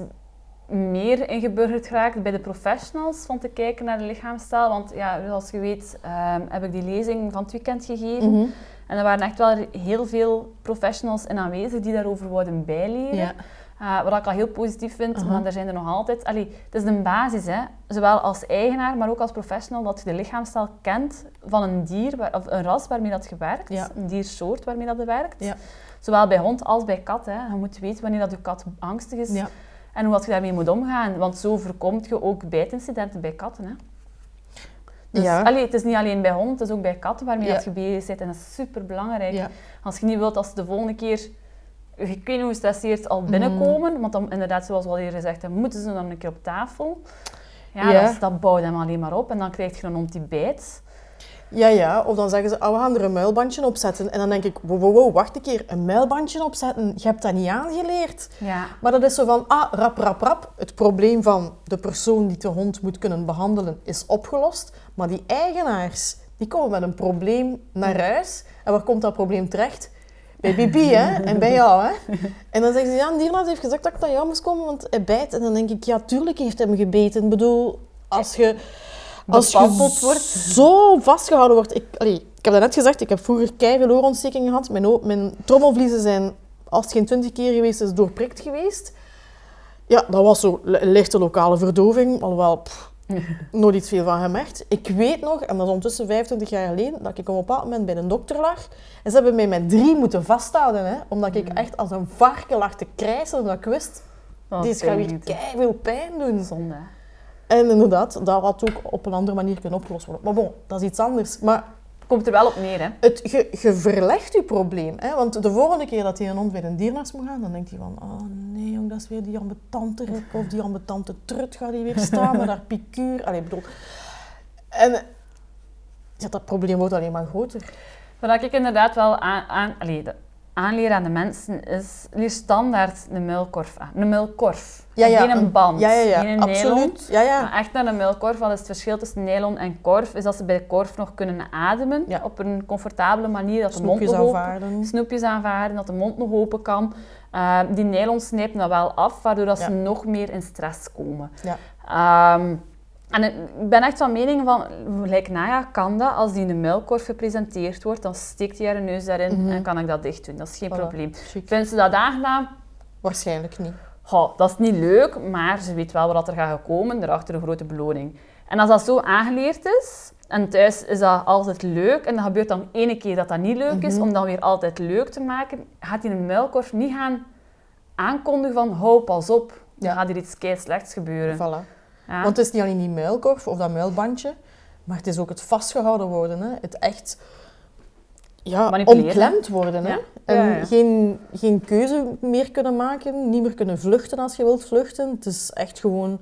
meer ingeburgerd geraakt bij de professionals van te kijken naar de lichaamstaal. Want ja, zoals je weet ehm, heb ik die lezing van het weekend gegeven. Mhm. En er waren echt wel heel veel professionals in aanwezig die daarover wouden bijleren. Ja. Uh, wat ik al heel positief vind, want er zijn er nog altijd... Allee, het is een basis, hè. zowel als eigenaar, maar ook als professional, dat je de lichaamstaal kent van een dier, waar- of een ras waarmee dat gewerkt, Ja. een diersoort waarmee dat werkt. Ja. Zowel bij hond als bij kat. Hè. Je moet weten wanneer dat je kat angstig is Ja. En hoe dat je daarmee moet omgaan. Want zo voorkomt je ook bijtincidenten bij katten. Hè. Dus, Ja. allee, het is niet alleen bij hond, het is ook bij katten waarmee Ja. dat je bezig bent. En dat is super belangrijk. Ja. Als je niet wilt dat ze de volgende keer, ik weet niet hoe gestresseerd, al Mm. binnenkomen. Want dan, inderdaad, zoals we al eerder gezegd hebben, moeten ze dan een keer op tafel. Ja, Ja. Dat, dat bouwt hem alleen maar op. En dan krijg je een hond die bijt. Ja, ja. Of dan zeggen ze, ah, we gaan er een muilbandje op zetten. En dan denk ik, wow, wow, wow, wacht een keer, een muilbandje opzetten? Je hebt dat niet aangeleerd. Ja. Maar dat is zo van, ah, rap, rap, rap. Het probleem van de persoon die de hond moet kunnen behandelen is opgelost. Maar die eigenaars, die komen met een probleem naar huis. En waar komt dat probleem terecht? Bij Bibi, hè? En bij jou, hè? (laughs) En dan zeggen ze, ja, dierenarts heeft gezegd dat ik naar jou moest komen, want hij bijt. En dan denk ik, ja, tuurlijk heeft hij hem gebeten. Ik bedoel, als je... Als je wordt. zo vastgehouden wordt... Ik, allee, ik heb dat net gezegd, ik heb vroeger keiveel oorontstekingen gehad. Mijn, mijn trommelvliezen zijn, als het geen twintig keer geweest is, doorprikt geweest. Ja, dat was zo li- lichte lokale verdoving, alhoewel pff, (laughs) nooit iets veel van gemerkt. Ik weet nog, en dat is ondertussen 25 jaar geleden, dat ik op een bepaald moment bij een dokter lag. En ze hebben mij met drie moeten vasthouden, hè, omdat ik echt als een varken lag te krijsen, omdat ik wist, Dat dit is gaat weer veel pijn doen. Zonde. En inderdaad, dat had ook op een andere manier kunnen opgelost worden. Maar bon, dat is iets anders. Maar Komt er wel op neer, hè? het, je, je verlegt je probleem. Hè? Want de volgende keer dat hij een hond bij een dierenarts moet gaan, dan denkt hij van, oh nee jong, dat is weer die ambetante ruk of die ambetante trut gaat hier weer staan met haar piekuur. Allee, bedoel... En ja, dat probleem wordt alleen maar groter. Wat ik inderdaad wel aan, aan, allee, aanleer aan de mensen is, leer standaard een muilkorf aan. Een muilkorf. Ja, ja, Geen een band. Ja, ja, ja, Geen een nylon. absoluut. Ja, ja. Maar echt naar een muilkorf, is het verschil tussen nylon en korf? Is dat ze bij de korf nog kunnen ademen op een comfortabele manier, dat de mond nog open aanvaarden. snoepjes aanvaarden, dat de mond nog open kan. Eh, die nylon snijpt dat wel af, waardoor dat ze nog meer in stress komen. Ja. En ik ben echt van mening van, gelijk Naya kan dat, als die in de muilkorf gepresenteerd wordt, dan steekt hij haar neus daarin Mhm. en kan ik dat dicht doen. Dat is geen Voilà. probleem. Vinden ze dat aangenaam? Waarschijnlijk niet. Goh, dat is niet leuk, maar ze weet wel wat er gaat komen, erachter een grote beloning. En als dat zo aangeleerd is, en thuis is dat altijd leuk, en dan gebeurt dan ene keer dat dat niet leuk is, Mhm. om dat weer altijd leuk te maken, gaat hij in een muilkorf niet gaan aankondigen van, hou, pas op, dan Ja. gaat hier iets kei slechts gebeuren. Voilà. Want het is niet alleen die muilkorf of dat muilbandje, maar het is ook het vastgehouden worden. Hè? Het echt ja, omklemd worden. Hè? Ja. En Ja, ja. Geen, geen keuze meer kunnen maken, niet meer kunnen vluchten als je wilt vluchten. Het is echt gewoon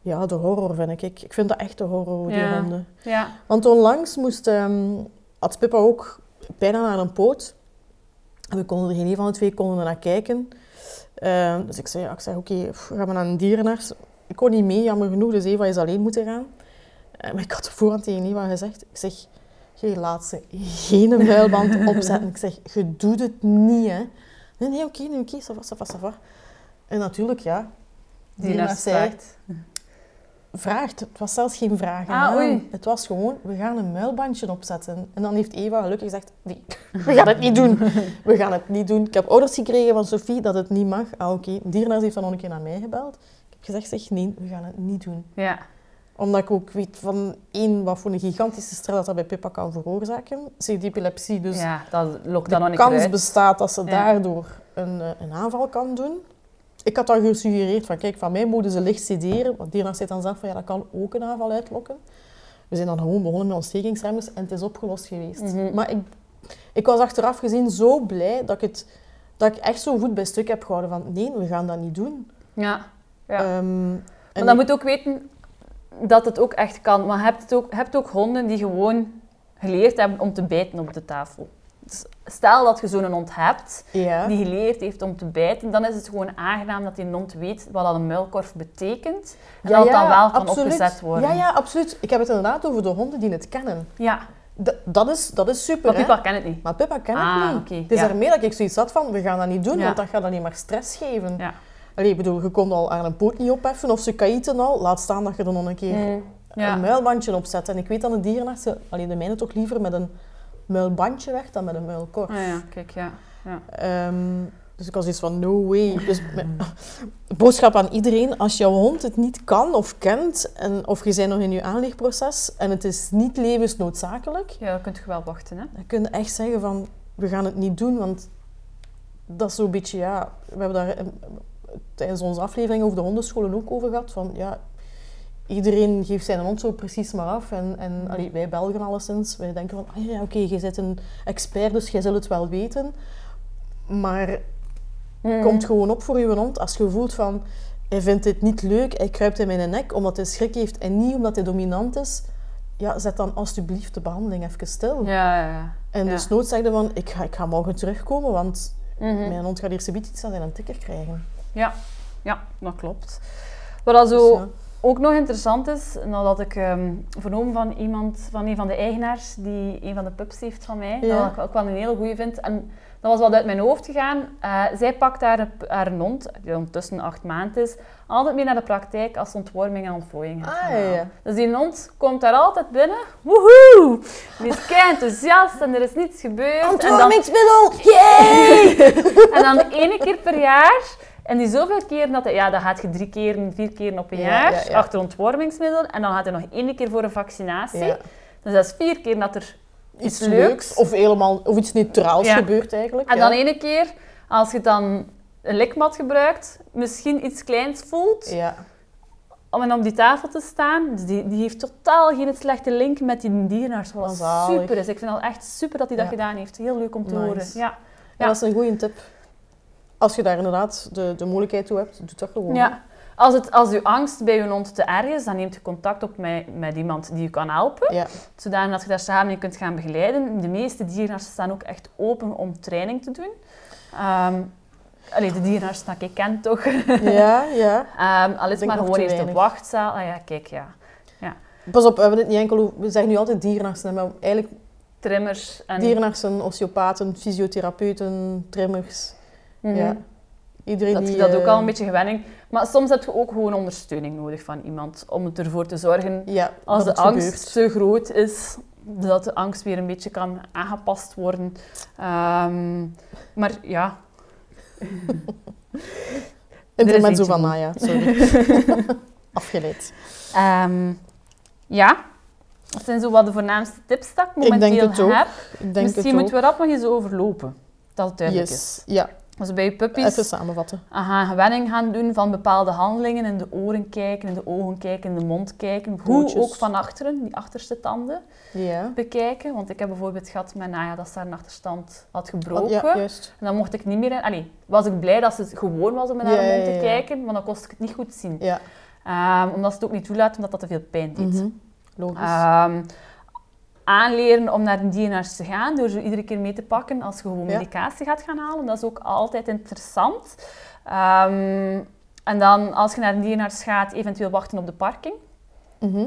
ja, de horror, vind ik. Ik vind dat echt de horror, die honden. ja. Want onlangs moest, ehm, had Pippa ook bijna naar een poot. En we konden er geen een van de twee konden naar kijken. Ehm, dus ik zei, ik zeg oké, gaan we naar een dierenarts. Ik kon niet mee, jammer genoeg, dus Eva is alleen moeten gaan. Eh, maar ik had voorhand tegen Eva gezegd, ik zeg, je laat ze geen muilband (laughs) opzetten. Ik zeg, je doet het niet, hè. Nee, nee, oké, nee, oké, va, ça va, ça va. En natuurlijk, ja, Die naar zei, vraagt. Het was zelfs geen vraag. Ah, oei. Het was gewoon, we gaan een muilbandje opzetten. En dan heeft Eva gelukkig gezegd, nee, we gaan het niet doen. We gaan het niet doen. Ik heb orders gekregen van Sophie dat het niet mag. Ah, oké. Dierenarts heeft dan nog een keer naar mij gebeld. Gezegd, zeg, nee, we gaan het niet doen. Ja. Omdat ik ook weet van, één, wat voor een gigantische stress dat dat bij Pippa kan veroorzaken. Ze heeft epilepsie, dus ja, dat lokt de dan nog niet kans bestaat dat ze Ja. daardoor een, eh, een aanval kan doen. Ik had dan gesuggereerd van, kijk, van mij moeten ze licht sederen. Want dierenarts zei dan zelf van, ja, dat kan ook een aanval uitlokken. We zijn dan gewoon begonnen met ontstekingsremmers en het is opgelost geweest. Mhm. Maar ik, ik was achteraf gezien zo blij dat ik, het, dat ik echt zo goed bij stuk heb gehouden van, nee, we gaan dat niet doen. Ja. Ja. Ehm, Maar en dan moet je ook weten dat het ook echt kan. Maar je hebt, het ook, je hebt ook honden die gewoon geleerd hebben om te bijten op de tafel. Dus stel dat je zo'n hond hebt ja. die geleerd heeft om te bijten, dan is het gewoon aangenaam dat die hond weet wat dat een muilkorf betekent. En dat het dan wel kan absoluut. opgezet worden. Ja, ja, absoluut. Ik heb het inderdaad over de honden die het kennen. Ja, D- dat, is, dat is super, maar hè? Pippa kent het niet. Maar Pippa Ah, het niet. oké, Het is daarmee dat ik zoiets had van, we gaan dat niet doen, want dat gaat alleen maar stress geven. Ja. Allee, ik bedoel, je kon al aan een poot niet opheffen of ze kaïten al. Laat staan dat je er nog een keer Mm, ja. een muilbandje opzet. En ik weet dat de dierenartsen, allee, de mijne toch liever met een muilbandje weg dan met een muilkorf. Ah ja, kijk, ja. ja. Ehm, dus ik was iets van, no way. Dus (laughs) (laughs) boodschap aan iedereen, als jouw hond het niet kan of kent, en, of je bent nog in je aanlegproces en het is niet levensnoodzakelijk, Ja, dat kunt je wel wachten, hè. dan kun je echt zeggen van, we gaan het niet doen, want dat is zo'n beetje, ja... We hebben daar tijdens onze aflevering over de hondenscholen ook over gehad, van ja, iedereen geeft zijn hond zo precies maar af. En, en allee, wij Belgen alleszins, wij denken van, ah ja, oké, je bent een expert, dus jij zult het wel weten. Maar Mm. komt gewoon op voor je hond als je voelt van, hij vindt dit niet leuk, hij kruipt in mijn nek omdat hij schrik heeft en niet omdat hij dominant is. Ja, zet dan alsjeblieft de behandeling even stil. Ja, ja, ja. En dus nood zegde van, ik ga, ik ga morgen terugkomen, want Mhm. mijn hond gaat eerst een iets aan zijn tikker krijgen. Ja, ja, dat klopt. Wat dat zo Dus ja. ook nog interessant is, nadat ik ehm vernomen van iemand, van een van de eigenaars, die een van de pups heeft van mij, Ja. dat ik ook wel een hele goeie vind. En dat was wat uit mijn hoofd gegaan. Eh, zij pakt haar, haar hond, die ondertussen acht maanden is, altijd mee naar de praktijk als ontworming en ontplooiing gaat Ah, ja, ja. halen. Dus die hond komt daar altijd binnen, woehoe! Die is kei enthousiast en er is niets gebeurd. En dan, Ontwormingsmiddel! Yay! (laughs) en dan ene keer per jaar En die zoveel keren dat hij, ja, dan gaat je drie keer, vier keer op een Ja, jaar ja, ja. achter ontwormingsmiddel. En dan gaat hij nog één keer voor een vaccinatie. Dus dat is vier keer dat er Iets leuks. leuks. Of, helemaal, of iets neutraals gebeurt eigenlijk. En dan ene keer, als je dan een likmat gebruikt, misschien iets kleins voelt, Ja. om en op die tafel te staan. Dus die, die heeft totaal geen slechte link met die dierenarts, wat super is. Ik vind dat echt super dat hij dat Ja. gedaan heeft. Heel leuk om te Nice. horen. Ja. Ja, dat is een goede tip. Als je daar inderdaad de, de mogelijkheid toe hebt, doe dat gewoon. Ja. Als, het, als uw angst bij uw hond te erg is, dan neemt je contact op met, met iemand die u kan helpen. Ja. Zodanig dat je daar samen in kunt gaan begeleiden. De meeste dierenartsen staan ook echt open om training te doen. Ehm allee, de dierenarts dat ik ken toch. (laughs) Ja, ja. (laughs) Al is maar gewoon eerst de wachtzaal. Ah ja, kijk, ja. Pas op, we hebben het niet enkel. We zeggen nu altijd dierenartsen, maar eigenlijk Trimmers en... dierenartsen, osteopaten, fysiotherapeuten, trimmers. Mhm. Ja. Iedereen Dat, die... dat ook eh, al een beetje gewenning. Maar soms heb je ook gewoon ondersteuning nodig van iemand om ervoor te zorgen, Ja, als de angst gebeurt. te groot is, dat de angst weer een beetje kan aangepast worden. Ehm, maar ja, Intermezzo van. Naya, sorry. (laughs) Afgeleid. Ehm, ja, dat zijn zo wat de voornaamste tips dat ik Ik denk momenteel het ook. heb. Ik denk Misschien het moeten ook. we rap nog eens overlopen, dat het duidelijk is. Ja, Als we bij je puppies even samenvatten. aan gaan gewenning gaan doen van bepaalde handelingen, in de oren kijken, in de ogen kijken, in de mond kijken, hoe ook van achteren, die achterste tanden Ja. bekijken. Want ik heb bijvoorbeeld gehad met Naya dat ze haar achterstand had gebroken. Oh, Ja, juist. En dan mocht ik niet meer... in- Allee, was ik blij dat ze het gewoon was om Ja, haar mond te kijken, maar dan kost ik het niet goed zien. Ja. Ehm, omdat ze het ook niet toelaat, omdat dat te veel pijn deed. Mhm. Logisch. Ehm, aanleren om naar een dierenarts te gaan, door ze iedere keer mee te pakken als je gewoon Ja. medicatie gaat gaan halen. Dat is ook altijd interessant. Ehm, en dan, als je naar een dierenarts gaat, eventueel wachten op de parking. Mhm.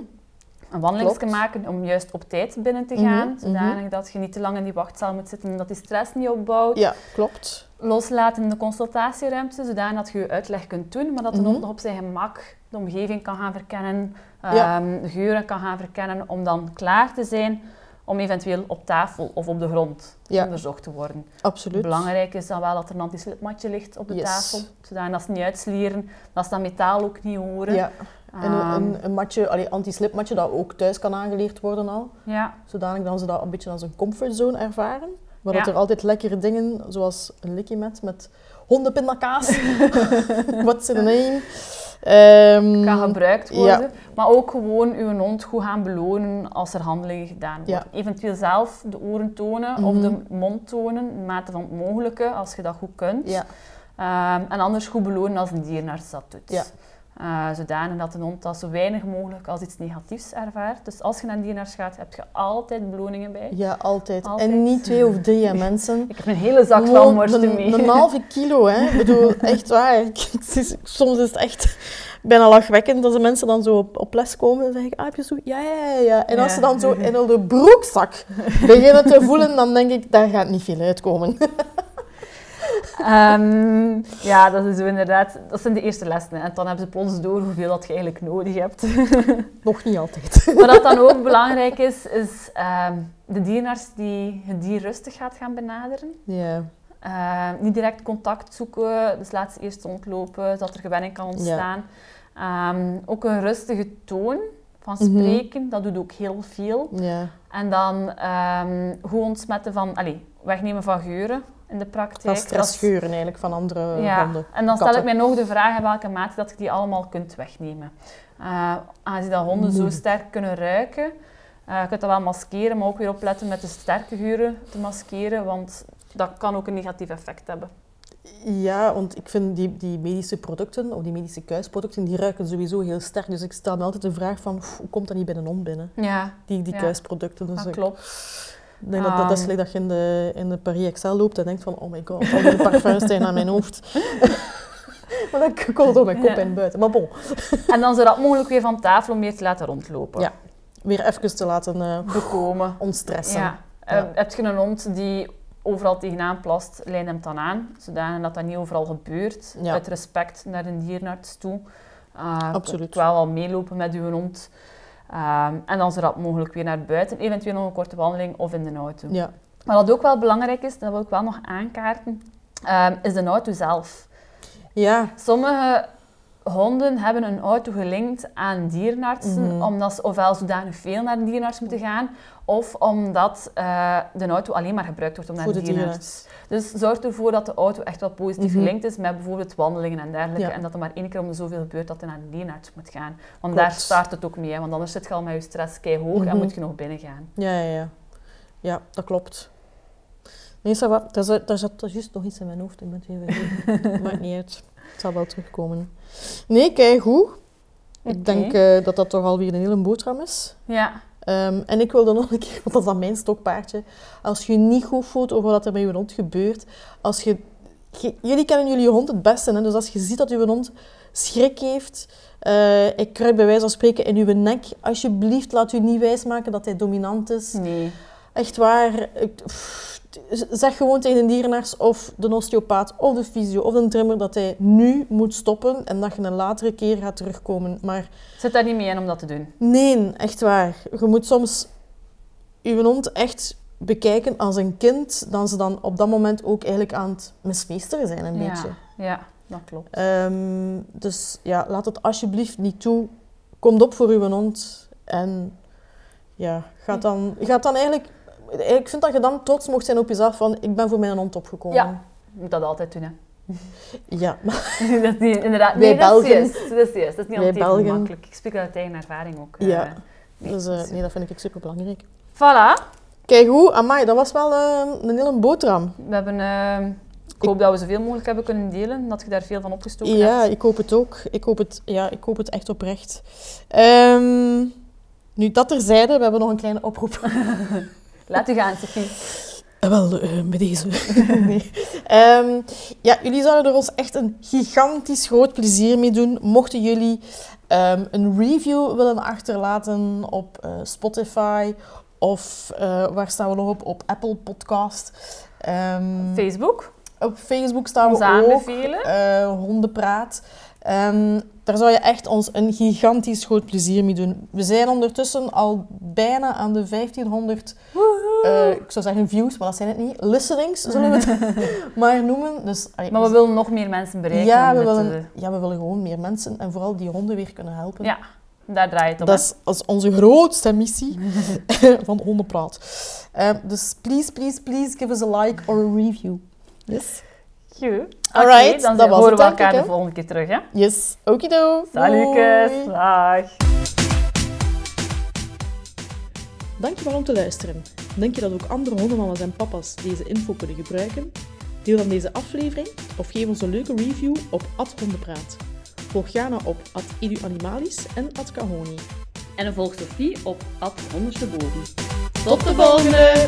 Een wandeling maken om juist op tijd binnen te Mhm, gaan, mhm. zodanig dat je niet te lang in die wachtzaal moet zitten en dat die stress niet opbouwt. Ja, klopt. Loslaten in de consultatieruimte, zodanig dat je je uitleg kunt doen, maar dat de Mhm. hond nog op zijn gemak de omgeving kan gaan verkennen, Ja. ehm, geuren kan gaan verkennen, om dan klaar te zijn om eventueel op tafel of op de grond Ja. onderzocht te worden. Absoluut. Belangrijk is dan wel dat er een antislipmatje ligt op de Yes. tafel, zodanig dat ze niet uitslieren, dat ze dat metaal ook niet horen. Ja. En een, Ehm, een, een matje, allee, anti-slipmatje dat ook thuis kan aangeleerd worden al. ja. Zodanig dat ze dat een beetje als een comfortzone ervaren. Waar dat Ja. er altijd lekkere dingen, zoals een likkie met, met hondenpindakaas. (laughs) What's in the name? Ehm, kan gebruikt ja. worden. Maar ook gewoon uw hond goed gaan belonen als er handelingen gedaan worden. Eventueel zelf de oren tonen of Mhm. de mond tonen, in mate van het mogelijke, als je dat goed kunt. Ja, Ehm, en anders goed belonen als een dierenarts dat doet. Eh, zodanig dat de hond dat zo weinig mogelijk als iets negatiefs ervaart. Dus als je naar een dierenarts gaat, heb je altijd beloningen bij. ja, altijd. Altijd. En niet twee of drie hè, mensen. (laughs) Ik heb een hele zak Gewoon van worsten een, mee. een halve kilo, hè. Ik bedoel, (laughs) echt waar. Ik- het is- Soms is het echt bijna lachwekkend als de mensen dan zo op, op les komen. Dan zeg ik, ah, heb je zo? Ja, ja, ja, ja. En als Ja. ze dan zo (laughs) in de broekzak beginnen te voelen, dan denk ik, daar gaat niet veel uitkomen. Ehm, ja, dat is zo inderdaad. Dat zijn de eerste lessen. hè. En dan hebben ze plots door hoeveel dat je eigenlijk nodig hebt. (laughs) Nog niet altijd. Wat dat dan ook belangrijk is, is ehm, de dierenarts die het dier rustig gaat gaan benaderen. Ja, Ehm, niet direct contact zoeken, dus laat ze eerst rondlopen, zodat er gewenning kan ontstaan. Ook een rustige toon van Mhm. spreken, dat doet ook heel veel. ja. En dan goed ontsmetten van, allee, wegnemen van geuren in de praktijk. Dat eigenlijk van andere ja, honden. en dan stel ik mij nog de vraag in welke mate dat je die allemaal kunt wegnemen. Eh aangezien dat honden zo Moeilijk. sterk kunnen ruiken, eh je kunt dat wel maskeren, maar ook weer opletten met de sterke geuren te maskeren, want dat kan ook een negatief effect hebben. Ja, want ik vind die, die medische producten, of die medische kuisproducten, die ruiken sowieso heel sterk. Dus ik stel me altijd de vraag van, hoe komt dat niet bij een hond binnen? Ja, Die, die Ja. kuisproducten. Dus dat klopt. Denk dat, dat, dat is Ehm. gelijk dat je in de, in de Paris Excel loopt en denkt van, oh my god, al die parfums zijn aan mijn hoofd. (laughs) maar dan komt het door mijn kop Ja. en buiten. Maar bon, En dan zo rap mogelijk weer van tafel om meer te laten rondlopen. Ja. weer even te laten eh Bekomen. ontstressen. Ja. Ja. Eh, heb je een hond die overal tegenaan plast, lijn hem dan aan, zodanig dat dat niet overal gebeurt. Ja. Uit respect naar een dierenarts toe. Uh, Absoluut. Wel wel meelopen met uw hond. Ehm, en dan zo rap mogelijk weer naar buiten, eventueel nog een korte wandeling of in de auto. Ja. Maar wat ook wel belangrijk is, dat wil ik wel nog aankaarten, ehm, is de auto zelf. Ja, Sommige honden hebben een auto gelinkt aan dierenartsen, Mhm. omdat ze ofwel zodanig veel naar de dierenarts moeten gaan, of omdat eh, de auto alleen maar gebruikt wordt om naar de dierenarts. dierenarts. Dus zorg ervoor dat de auto echt wel positief Mhm. gelinkt is met bijvoorbeeld wandelingen en dergelijke. Ja. En dat er maar één keer om de zoveel gebeurt dat je naar de dierenarts moet gaan. Want Klopt. daar start het ook mee, hè, want anders zit je al met je stress keihog en Mhm. moet je nog binnen gaan. Ja, ja, ja. Ja, dat klopt. Nee, va. Daar zat, daar zat juist nog iets in mijn hoofd. Ik ben het weer vergeten. (laughs) Maakt niet uit. Het zal wel terugkomen. Nee, kijk goed. Ik denk eh, dat dat toch alweer een hele boterham is. Ja, Ehm, en ik wilde (laughs) nog een keer, want dat is dan mijn stokpaardje. Als je niet goed voelt over wat er met je hond gebeurt. Als je, jullie kennen jullie hond het beste. Hè? Dus als je ziet dat je hond schrik heeft. eh ik kruip bij wijze van spreken in uw nek. Alsjeblieft, laat u niet wijsmaken dat hij dominant is. nee. Echt waar. ik- pff, zeg gewoon tegen de dierenarts of de osteopaat of de fysio of de trimmer dat hij nu moet stoppen en dat je een latere keer gaat terugkomen. Maar Zit daar niet mee in om dat te doen. nee, echt waar. Je moet soms je hond echt bekijken als een kind, dan ze dan op dat moment ook eigenlijk aan het mismeesteren zijn een beetje. Ja, ja, dat klopt. Ehm, dus ja, laat het alsjeblieft niet toe. Kom op voor uw hond. En ja, gaat dan, gaat dan eigenlijk... Ik vind dat je dan trots mocht zijn op jezelf van ik ben voor mijn hond opgekomen. Ja. Je moet dat altijd doen, hè. (laughs) Ja, maar (laughs) dat is niet, inderdaad. Wij Nee, dat is juist. Dat is juist. Dat is niet Wij altijd Belgen- makkelijk. Ik spreek uit eigen ervaring ook. eh. Ja. nee, dus, eh, nee, dat vind ik super belangrijk. Voilà. Kijk hoe, amai, dat was wel eh, een hele boterham. We hebben... ik hoop dat we zoveel mogelijk hebben kunnen delen. Dat je daar veel van opgestoken Ja, hebt. ik hoop het ook. Ik hoop het, ja, ik hoop het echt oprecht. Ehm, nu, dat terzijde, we hebben nog een kleine oproep. (laughs) Laat u gaan, Sophie. Eh, wel, eh, met deze. (laughs) nee. Ehm, ja, jullie zouden er ons echt een gigantisch groot plezier mee doen. Mochten jullie ehm, een review willen achterlaten op eh, Spotify of eh, waar staan we nog op? Op Apple Podcast. Ehm, Facebook. op Facebook staan Ons we ook. aanbevelen. eh, hondenpraat. Ehm, daar zou je echt ons een gigantisch groot plezier mee doen. We zijn ondertussen al bijna aan de 1500, eh, ik zou zeggen views, maar dat zijn het niet. Listenings, zullen we het (laughs) maar noemen. Dus, allee, Maar we willen nog meer mensen bereiken. ja, we te- willen, ja, we willen gewoon meer mensen en vooral die honden weer kunnen helpen. Ja, daar draait het om. Dat is, dat is onze grootste missie (laughs) van Hondenpraat. Ehm, dus please, please, please give us a like or a review. Yes. Goed. Alright, dan dat was horen het, we elkaar de volgende keer terug. Hè? Yes. Okido. Salutjes. Doei. Dag. Dankjewel om te luisteren. Denk je dat ook andere hondenmama's en papa's deze info kunnen gebruiken? Deel dan deze aflevering of geef ons een leuke review op @hondenpraat. Volg Jana op @iduanimalis en @kahoni. En volg Sophie op Ondersteboven. Tot de volgende!